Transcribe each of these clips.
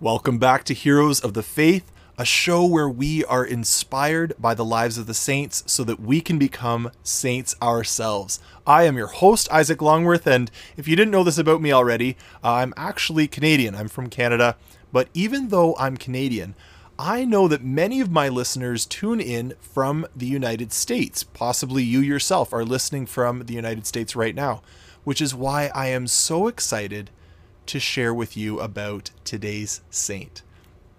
Welcome back to Heroes of the Faith, a show where we are inspired by the lives of the saints so that we can become saints ourselves. I am your host, Isaac Longworth, and if you didn't know this about me already, uh, I'm actually Canadian. I'm from Canada, but even though I'm Canadian, I know that many of my listeners tune in from the United States. Possibly you yourself are listening from the United States right now, which is why I am so excited to share with you about today's saint.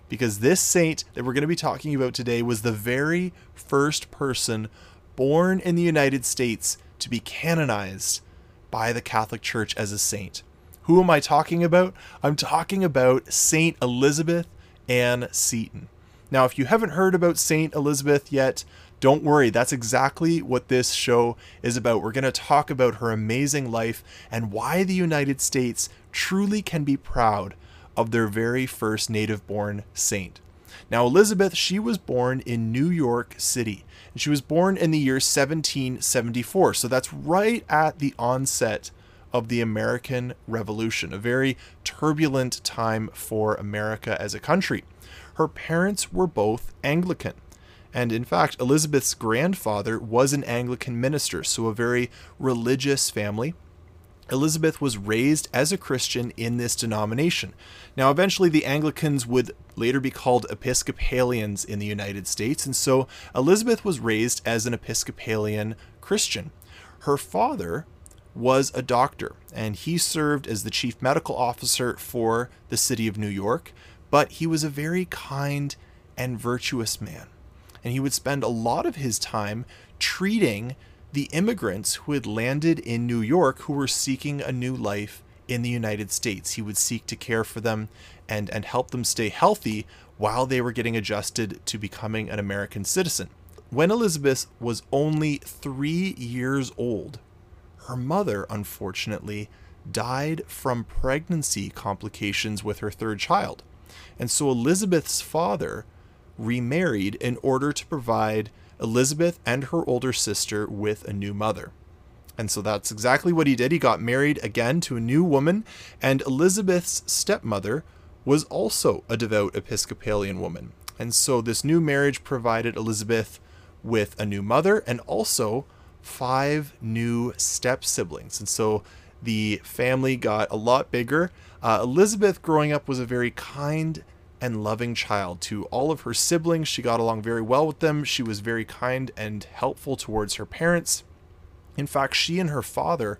Because this saint that we're going to be talking about today was the very first person born in the United States to be canonized by the Catholic Church as a saint. Who am I talking about? I'm talking about Saint Elizabeth Ann Seton. Now, if you haven't heard about Saint Elizabeth yet, don't worry, that's exactly what this show is about. We're going to talk about her amazing life and why the United States truly can be proud of their very first native born saint. Now, Elizabeth, she was born in New York City, and she was born in the year 1774. So that's right at the onset of the American Revolution, a very turbulent time for America as a country. Her parents were both Anglican. And in fact, Elizabeth's grandfather was an Anglican minister, so a very religious family. Elizabeth was raised as a Christian in this denomination. Now, eventually, the Anglicans would later be called Episcopalians in the United States, and so Elizabeth was raised as an Episcopalian Christian. Her father was a doctor, and he served as the chief medical officer for the city of New York, but he was a very kind and virtuous man. And he would spend a lot of his time treating the immigrants who had landed in New York who were seeking a new life in the United States. He would seek to care for them and, and help them stay healthy while they were getting adjusted to becoming an American citizen. When Elizabeth was only three years old, her mother, unfortunately, died from pregnancy complications with her third child. And so Elizabeth's father remarried in order to provide Elizabeth and her older sister with a new mother. And so that's exactly what he did. He got married again to a new woman, and Elizabeth's stepmother was also a devout Episcopalian woman. And so this new marriage provided Elizabeth with a new mother and also five new step siblings. And so the family got a lot bigger. Uh, Elizabeth, growing up, was a very kind and loving child to all of her siblings. She got along very well with them. She was very kind and helpful towards her parents. In fact, she and her father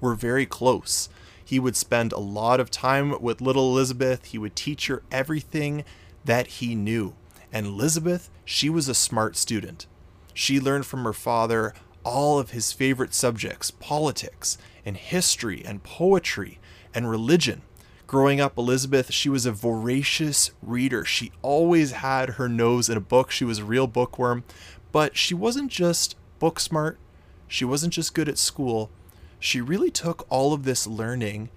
were very close. He would spend a lot of time with little Elizabeth. He would teach her everything that he knew. And Elizabeth, she was a smart student. She learned from her father all of his favorite subjects politics and history and poetry and religion. Growing up, Elizabeth, she was a voracious reader. She always had her nose in a book. She was a real bookworm. But she wasn't just book smart, she wasn't just good at school. She really took all of this learning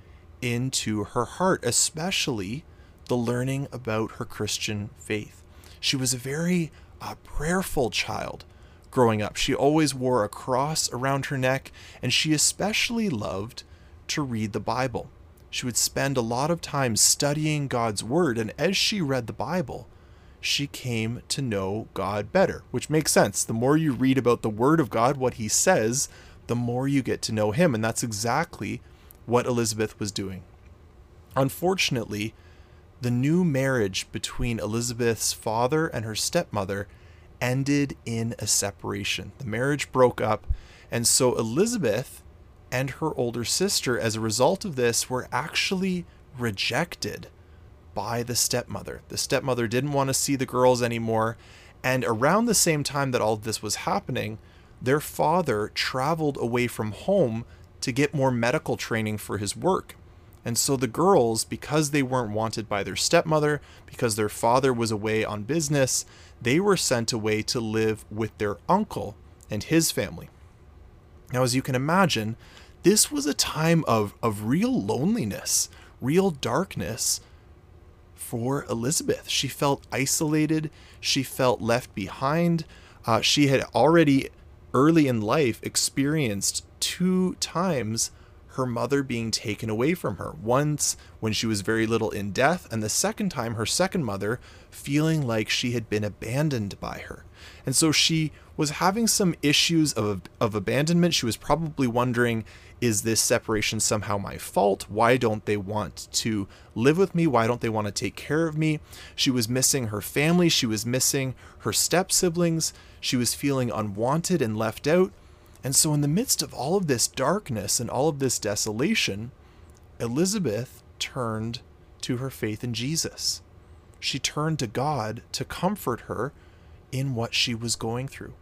into her heart, especially the learning about her Christian faith. She was a very uh, prayerful child growing up. She always wore a cross around her neck, and she especially loved to read the Bible she would spend a lot of time studying God's Word, and as she read the Bible, she came to know God better, which makes sense. The more you read about the Word of God, what He says, the more you get to know Him, and that's exactly what Elizabeth was doing. Unfortunately, the new marriage between Elizabeth's father and her stepmother ended in a separation. The marriage broke up, and so Elizabeth and her older sister, as a result of this, were actually rejected by the stepmother. The stepmother didn't want to see the girls anymore. And around the same time that all this was happening, their father traveled away from home to get more medical training for his work. And so the girls, because they weren't wanted by their stepmother, because their father was away on business, they were sent away to live with their uncle and his family. Now, as you can imagine, this was a time of, of real loneliness, real darkness for Elizabeth. She felt isolated, she felt left behind. Uh, she had already early in life experienced two times her mother being taken away from her. Once when she was very little in death, and the second time her second mother feeling like she had been abandoned by her. And so she was having some issues of, of abandonment. She was probably wondering, is this separation somehow my fault? Why don't they want to live with me? Why don't they want to take care of me? She was missing her family. She was missing her step siblings. She was feeling unwanted and left out. And so, in the midst of all of this darkness and all of this desolation, Elizabeth turned to her faith in Jesus. She turned to God to comfort her in what she was going through.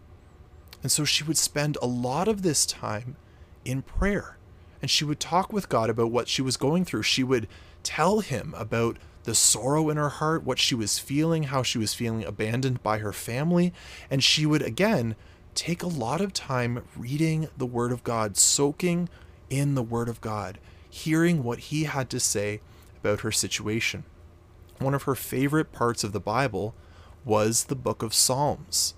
And so she would spend a lot of this time in prayer. And she would talk with God about what she was going through. She would tell him about the sorrow in her heart, what she was feeling, how she was feeling abandoned by her family. And she would, again, take a lot of time reading the Word of God, soaking in the Word of God, hearing what He had to say about her situation. One of her favorite parts of the Bible was the book of Psalms,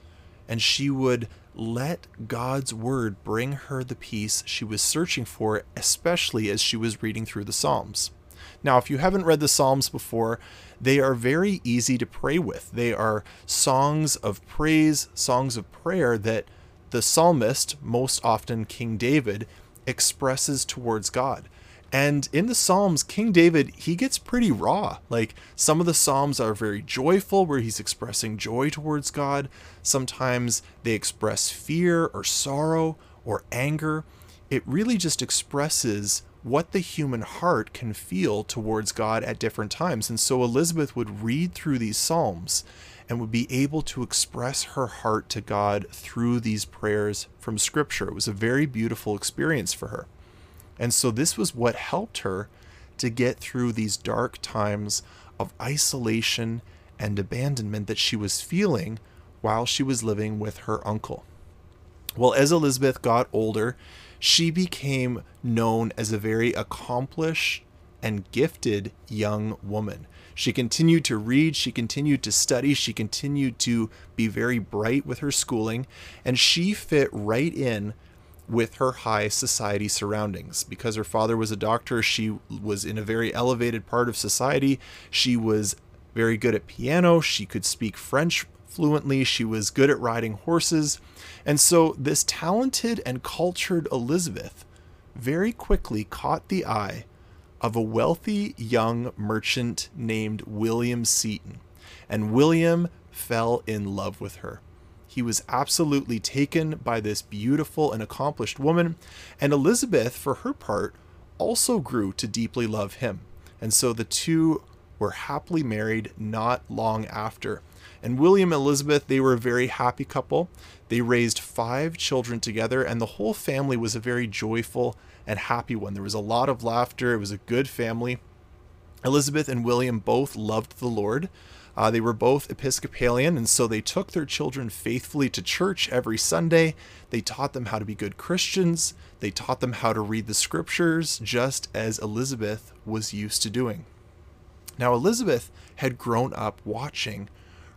and she would let God's Word bring her the peace she was searching for, especially as she was reading through the Psalms. Now, if you haven't read the Psalms before, they are very easy to pray with. They are songs of praise, songs of prayer that the psalmist, most often King David, expresses towards God. And in the Psalms, King David, he gets pretty raw. Like some of the Psalms are very joyful, where he's expressing joy towards God. Sometimes they express fear or sorrow or anger. It really just expresses what the human heart can feel towards God at different times. And so Elizabeth would read through these Psalms and would be able to express her heart to God through these prayers from Scripture. It was a very beautiful experience for her. And so this was what helped her to get through these dark times of isolation and abandonment that she was feeling while she was living with her uncle. Well, as Elizabeth got older, she became known as a very accomplished and gifted young woman. She continued to read, she continued to study, she continued to be very bright with her schooling, and she fit right in with her high society surroundings. Because her father was a doctor, she was in a very elevated part of society. She was very good at piano, she could speak French fluently, she was good at riding horses. And so, this talented and cultured Elizabeth very quickly caught the eye of a wealthy young merchant named William Seton. And William fell in love with her. He was absolutely taken by this beautiful and accomplished woman, and Elizabeth, for her part, also grew to deeply love him. And so the two were happily married not long after. And William and Elizabeth, they were a very happy couple. They raised five children together, and the whole family was a very joyful and happy one. There was a lot of laughter, it was a good family. Elizabeth and William both loved the Lord. Uh, they were both Episcopalian, and so they took their children faithfully to church every Sunday. They taught them how to be good Christians. They taught them how to read the scriptures, just as Elizabeth was used to doing. Now, Elizabeth had grown up watching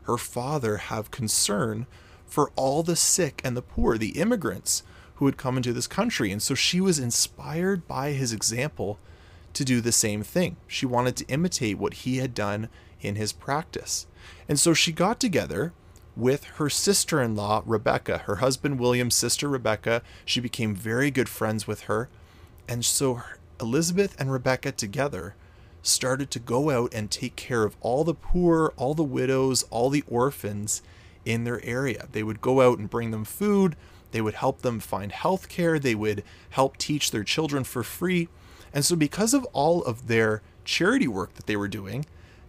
her father have concern for all the sick and the poor, the immigrants who had come into this country. And so she was inspired by his example to do the same thing. She wanted to imitate what he had done in his practice. And so she got together with her sister in law, Rebecca, her husband William's sister, Rebecca. She became very good friends with her. And so Elizabeth and Rebecca together started to go out and take care of all the poor, all the widows, all the orphans in their area. They would go out and bring them food, they would help them find health care, they would help teach their children for free. And so, because of all of their charity work that they were doing,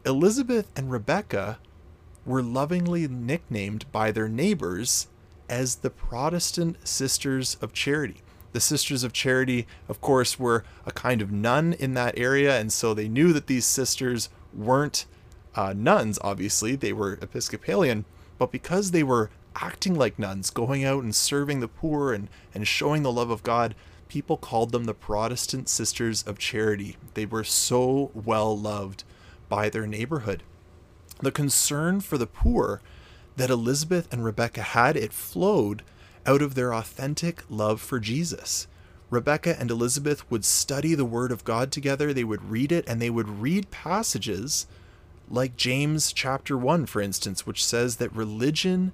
Elizabeth and Rebecca were lovingly nicknamed by their neighbors as the Protestant Sisters of Charity. The Sisters of Charity, of course, were a kind of nun in that area, and so they knew that these sisters weren't uh, nuns, obviously. They were Episcopalian, but because they were acting like nuns, going out and serving the poor and, and showing the love of God, people called them the Protestant Sisters of Charity. They were so well loved by their neighborhood. The concern for the poor that Elizabeth and Rebecca had, it flowed out of their authentic love for Jesus. Rebecca and Elizabeth would study the Word of God together. They would read it and they would read passages like James chapter 1, for instance, which says that religion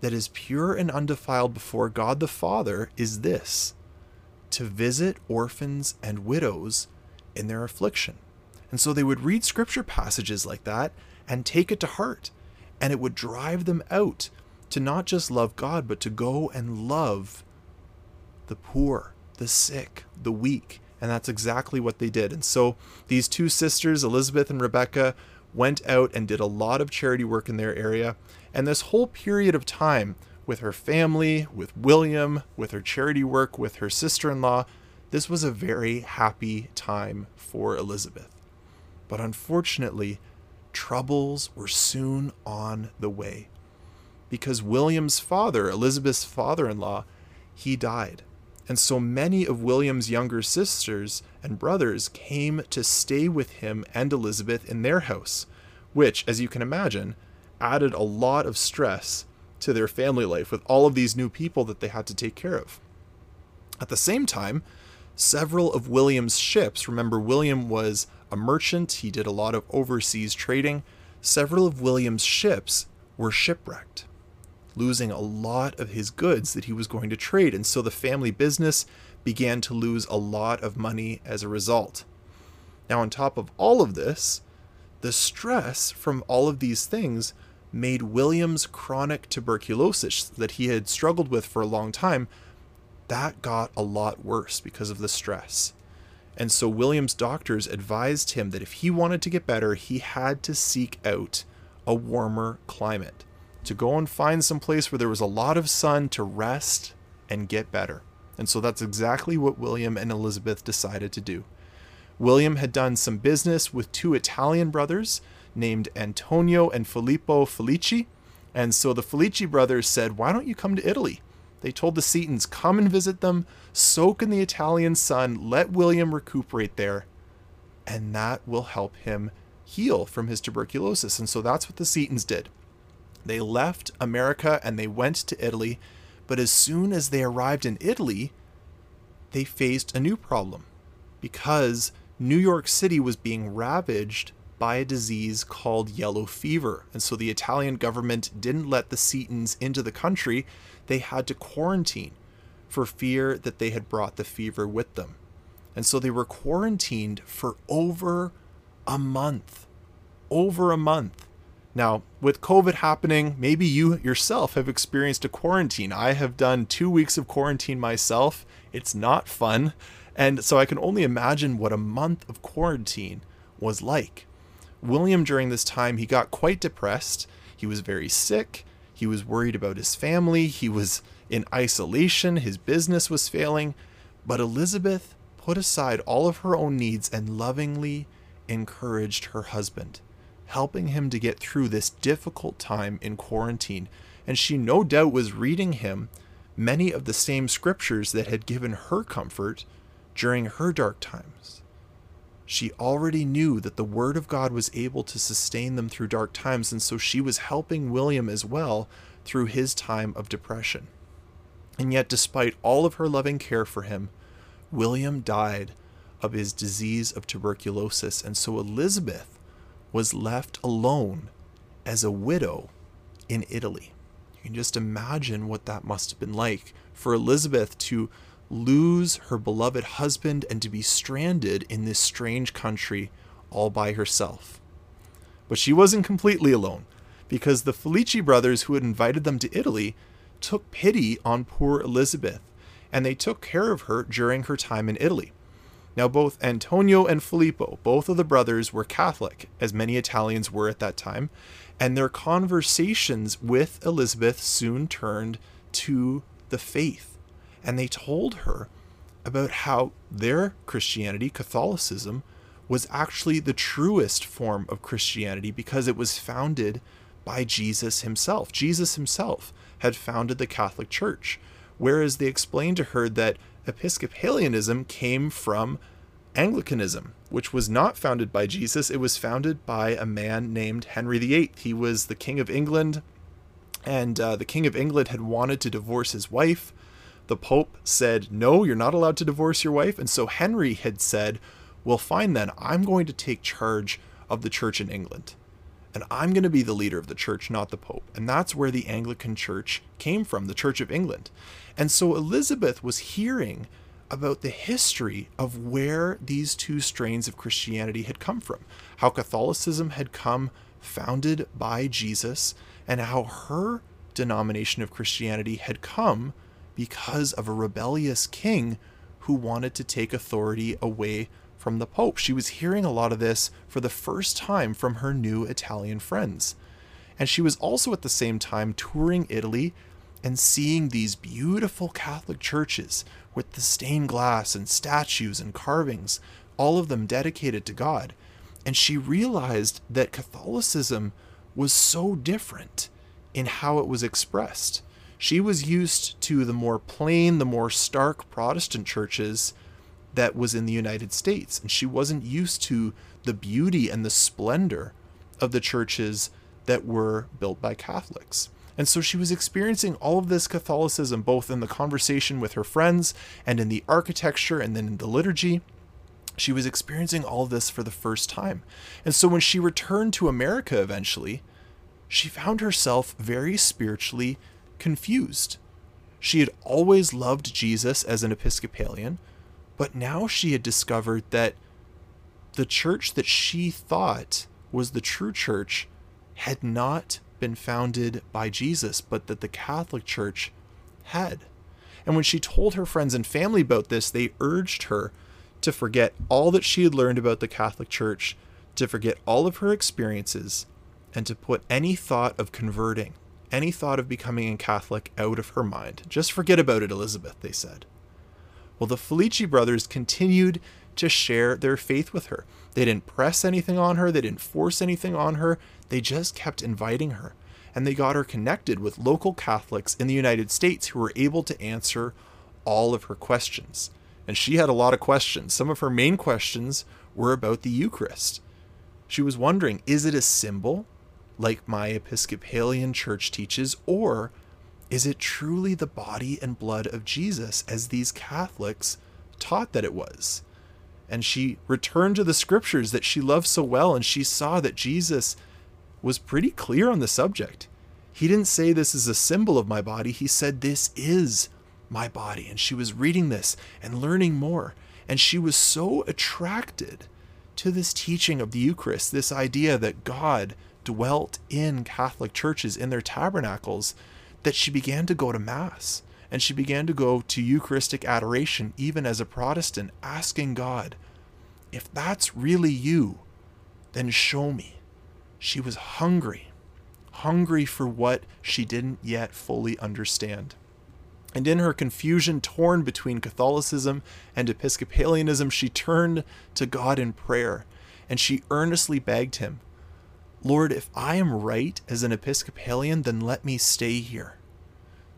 that is pure and undefiled before God the Father is this to visit orphans and widows in their affliction. And so they would read scripture passages like that and take it to heart. And it would drive them out to not just love God, but to go and love the poor, the sick, the weak. And that's exactly what they did. And so these two sisters, Elizabeth and Rebecca, went out and did a lot of charity work in their area. And this whole period of time with her family, with William, with her charity work, with her sister in law, this was a very happy time for Elizabeth. But unfortunately, troubles were soon on the way. Because William's father, Elizabeth's father in law, he died. And so many of William's younger sisters and brothers came to stay with him and Elizabeth in their house, which, as you can imagine, added a lot of stress to their family life with all of these new people that they had to take care of. At the same time, several of William's ships, remember, William was a merchant, he did a lot of overseas trading, several of William's ships were shipwrecked losing a lot of his goods that he was going to trade. And so the family business began to lose a lot of money as a result. Now, on top of all of this, the stress from all of these things made William's chronic tuberculosis that he had struggled with for a long time that got a lot worse because of the stress. And so William's doctors advised him that if he wanted to get better, he had to seek out a warmer climate to go and find some place where there was a lot of sun to rest and get better. And so that's exactly what William and Elizabeth decided to do. William had done some business with two Italian brothers named Antonio and Filippo Filicchi. And so the Filicchi brothers said, Why don't you come to Italy? They told the Setons, Come and visit them, soak in the Italian sun, let William recuperate there, and that will help him heal from his tuberculosis. And so that's what the Setons did. They left America and they went to Italy, but as soon as they arrived in Italy, they faced a new problem because New York City was being ravaged by a disease called yellow fever. And so the Italian government didn't let the Setons into the country. They had to quarantine for fear that they had brought the fever with them. And so they were quarantined for over a month. Over a month. Now, with COVID happening, maybe you yourself have experienced a quarantine. I have done two weeks of quarantine myself. It's not fun. And so I can only imagine what a month of quarantine was like. William, during this time, he got quite depressed. He was very sick. He was worried about his family. He was in isolation. His business was failing. But Elizabeth put aside all of her own needs and lovingly encouraged her husband helping him to get through this difficult time in quarantine. And she no doubt was reading him many of the same scriptures that had given her comfort during her dark times. She already knew that the Word of God was able to sustain them through dark times, and so she was helping William as well through his time of depression. And yet, despite all of her loving care for him, William died of his disease of tuberculosis, and so Elizabeth was left alone as a widow in Italy. You can just imagine what that must have been like for Elizabeth to lose her beloved husband and to be stranded in this strange country all by herself. But she wasn't completely alone, because the Filicchi brothers who had invited them to Italy took pity on poor Elizabeth, and they took care of her during her time in Italy. Now, both Antonio and Filippo, both of the brothers, were Catholic, as many Italians were at that time, and their conversations with Elizabeth soon turned to the faith. And they told her about how their Christianity, Catholicism, was actually the truest form of Christianity because it was founded by Jesus himself. Jesus himself had founded the Catholic Church, whereas they explained to her that Episcopalianism came from Anglicanism, which was not founded by Jesus. It was founded by a man named Henry VIII. He was the King of England, and uh, the King of England had wanted to divorce his wife, The Pope said, No, you're not allowed to divorce your wife. And so Henry had said, Well, fine then, I'm going to take charge of the church in England. And I'm going to be the leader of the church, not the Pope. And that's where the Anglican Church came from, the Church of England. And so Elizabeth was hearing about the history of where these two strains of Christianity had come from, how Catholicism had come founded by Jesus, and how her denomination of Christianity had come because of a rebellious king who wanted to take authority away from the Pope. She was hearing a lot of this for the first time from her new Italian friends. And she was also at the same time touring Italy and seeing these beautiful Catholic churches with the stained glass and statues and carvings, all of them dedicated to God. And she realized that Catholicism was so different in how it was expressed. She was used to the more plain, the more stark Protestant churches that was in the United States, and she wasn't used to the beauty and the splendor of the churches that were built by Catholics. And so she was experiencing all of this Catholicism, both in the conversation with her friends and in the architecture and then in the liturgy. She was experiencing all of this for the first time. And so when she returned to America eventually, she found herself very spiritually confused. She had always loved Jesus as an Episcopalian, but now she had discovered that the church that she thought was the true church had not been founded by Jesus, but that the Catholic Church had. And when she told her friends and family about this, they urged her to forget all that she had learned about the Catholic Church, to forget all of her experiences, and to put any thought of converting, any thought of becoming a Catholic out of her mind. Just forget about it, Elizabeth, they said. Well, the Filicchi brothers continued to share their faith with her. They didn't press anything on her, they didn't force anything on her, they just kept inviting her. And they got her connected with local Catholics in the United States who were able to answer all of her questions. And she had a lot of questions. Some of her main questions were about the Eucharist. She was wondering is it a symbol, like my Episcopalian church teaches, or is it truly the body and blood of Jesus, as these Catholics taught that it was? And she returned to the scriptures that she loved so well, and she saw that Jesus was pretty clear on the subject. He didn't say this is a symbol of my body, he said this is my body. And she was reading this and learning more. And she was so attracted to this teaching of the Eucharist, this idea that God dwelt in Catholic churches in their tabernacles, that she began to go to Mass and she began to go to Eucharistic adoration, even as a Protestant, asking God, if that's really you, then show me. She was hungry, hungry for what she didn't yet fully understand. And in her confusion, torn between Catholicism and Episcopalianism, she turned to God in prayer and she earnestly begged him, Lord, if I am right as an Episcopalian, then let me stay here.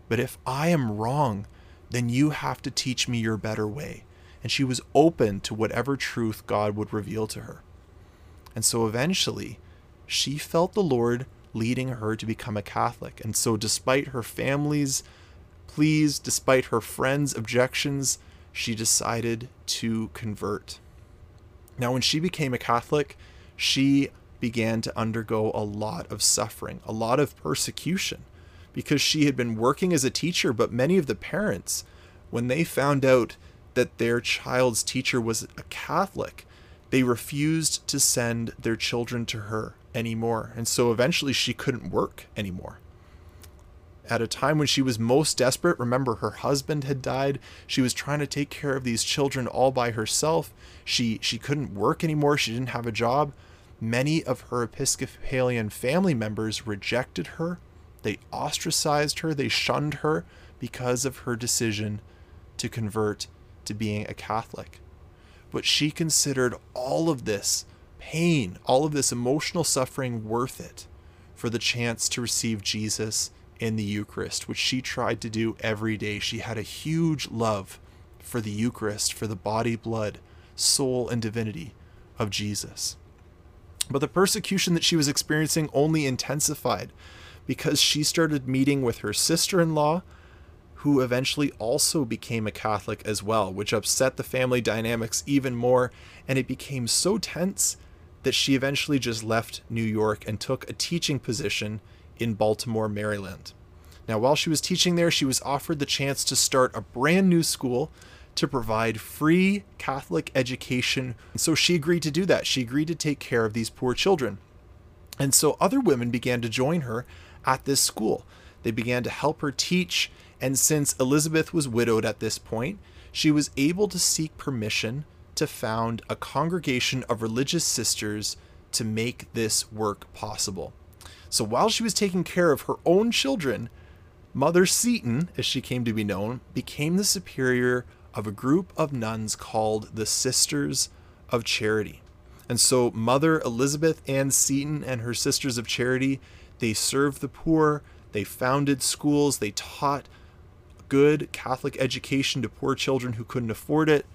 But if I am wrong, then you have to teach me your better way. And she was open to whatever truth God would reveal to her. And so eventually, she felt the Lord leading her to become a Catholic. And so, despite her family's pleas, despite her friends' objections, she decided to convert. Now, when she became a Catholic, she began to undergo a lot of suffering, a lot of persecution because she had been working as a teacher, but many of the parents, when they found out that their child's teacher was a Catholic, they refused to send their children to her anymore. And so eventually she couldn't work anymore. At a time when she was most desperate, remember her husband had died. She was trying to take care of these children all by herself. She she couldn't work anymore. She didn't have a job. Many of her Episcopalian family members rejected her they ostracized her, they shunned her because of her decision to convert to being a Catholic. But she considered all of this pain, all of this emotional suffering worth it for the chance to receive Jesus in the Eucharist, which she tried to do every day. She had a huge love for the Eucharist, for the body, blood, soul, and divinity of Jesus. But the persecution that she was experiencing only intensified because she started meeting with her sister in law, who eventually also became a Catholic as well, which upset the family dynamics even more, and it became so tense that she eventually just left New York and took a teaching position in Baltimore, Maryland. Now, while she was teaching there, she was offered the chance to start a brand new school to provide free Catholic education. So she agreed to do that. She agreed to take care of these poor children. And so other women began to join her at this school. They began to help her teach. And since Elizabeth was widowed at this point, she was able to seek permission to found a congregation of religious sisters to make this work possible. So while she was taking care of her own children, Mother Seton, as she came to be known, became the superior of a group of nuns called the Sisters of Charity. And so Mother Elizabeth Ann Seton and her Sisters of Charity, they served the poor, they founded schools, they taught good Catholic education to poor children who couldn't afford it.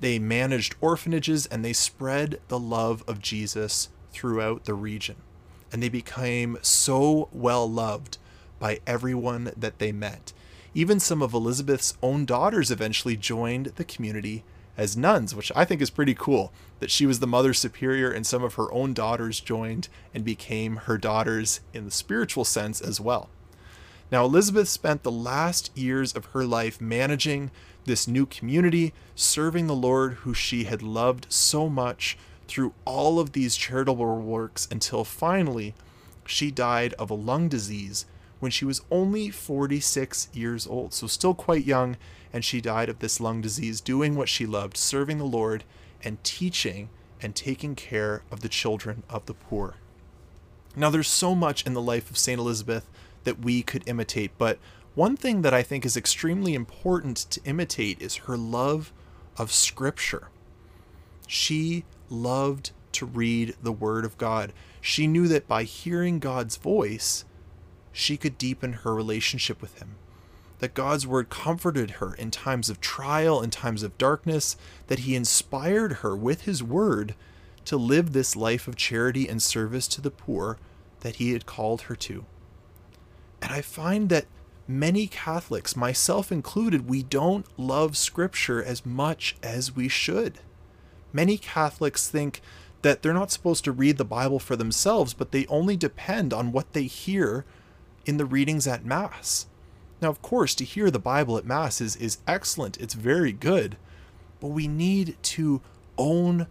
They managed orphanages and they spread the love of Jesus throughout the region. And they became so well loved by everyone that they met. Even some of Elizabeth's own daughters eventually joined the community as nuns, which I think is pretty cool that she was the mother superior and some of her own daughters joined and became her daughters in the spiritual sense as well. Now, Elizabeth spent the last years of her life managing this new community, serving the Lord who she had loved so much through all of these charitable works until finally she died of a lung disease when she was only 46 years old, so still quite young, and she died of this lung disease, doing what she loved, serving the Lord and teaching and taking care of the children of the poor. Now, there's so much in the life of St. Elizabeth that we could imitate, but one thing that I think is extremely important to imitate is her love of Scripture. She loved to read the Word of God. She knew that by hearing God's voice, she could deepen her relationship with Him. That God's Word comforted her in times of trial, in times of darkness, that He inspired her with His Word to live this life of charity and service to the poor that He had called her to. And I find that many Catholics, myself included, we don't love Scripture as much as we should. Many Catholics think that they're not supposed to read the Bible for themselves, but they only depend on what they hear in the readings at Mass. Now, of course, to hear the Bible at Mass is, is excellent, it's very good, but we need to own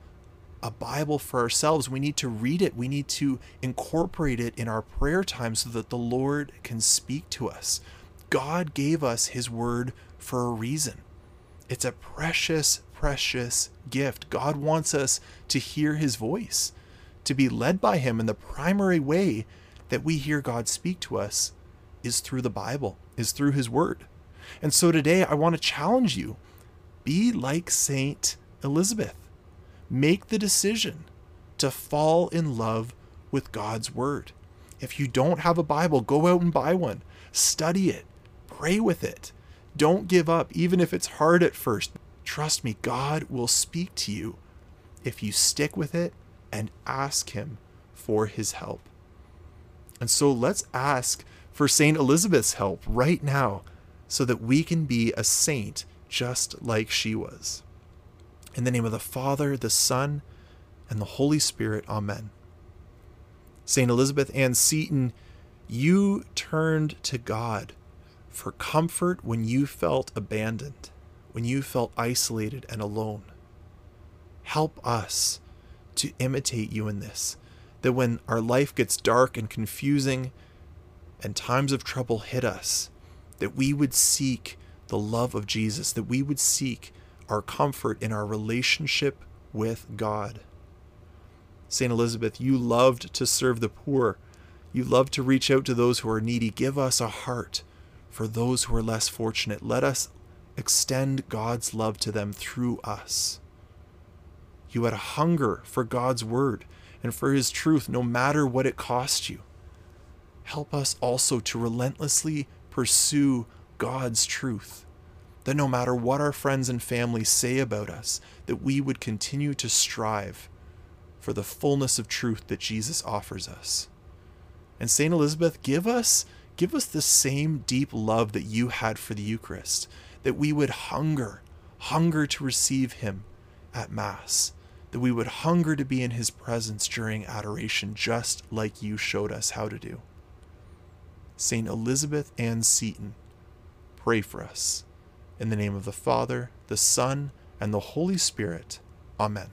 a Bible for ourselves. We need to read it, we need to incorporate it in our prayer time so that the Lord can speak to us. God gave us His Word for a reason. It's a precious, precious gift. God wants us to hear His voice, to be led by Him in the primary way that we hear God speak to us is through the Bible, is through His Word. And so today I want to challenge you be like Saint Elizabeth. Make the decision to fall in love with God's Word. If you don't have a Bible, go out and buy one. Study it. Pray with it. Don't give up, even if it's hard at first. Trust me, God will speak to you if you stick with it and ask Him for His help. And so let's ask for St. Elizabeth's help right now so that we can be a saint just like she was. In the name of the Father, the Son, and the Holy Spirit, Amen. St. Elizabeth Ann Seton, you turned to God for comfort when you felt abandoned, when you felt isolated and alone. Help us to imitate you in this that when our life gets dark and confusing and times of trouble hit us, that we would seek the love of Jesus, that we would seek our comfort in our relationship with God. St. Elizabeth, you loved to serve the poor. You loved to reach out to those who are needy. Give us a heart for those who are less fortunate. Let us extend God's love to them through us. You had a hunger for God's word and for his truth, no matter what it costs you. Help us also to relentlessly pursue God's truth. That no matter what our friends and family say about us, that we would continue to strive for the fullness of truth that Jesus offers us. And St. Elizabeth, give us give us the same deep love that you had for the Eucharist, that we would hunger, hunger to receive Him at Mass, that we would hunger to be in His presence during adoration, just like you showed us how to do. Saint Elizabeth Ann Seton, pray for us. In the name of the Father, the Son, and the Holy Spirit. Amen.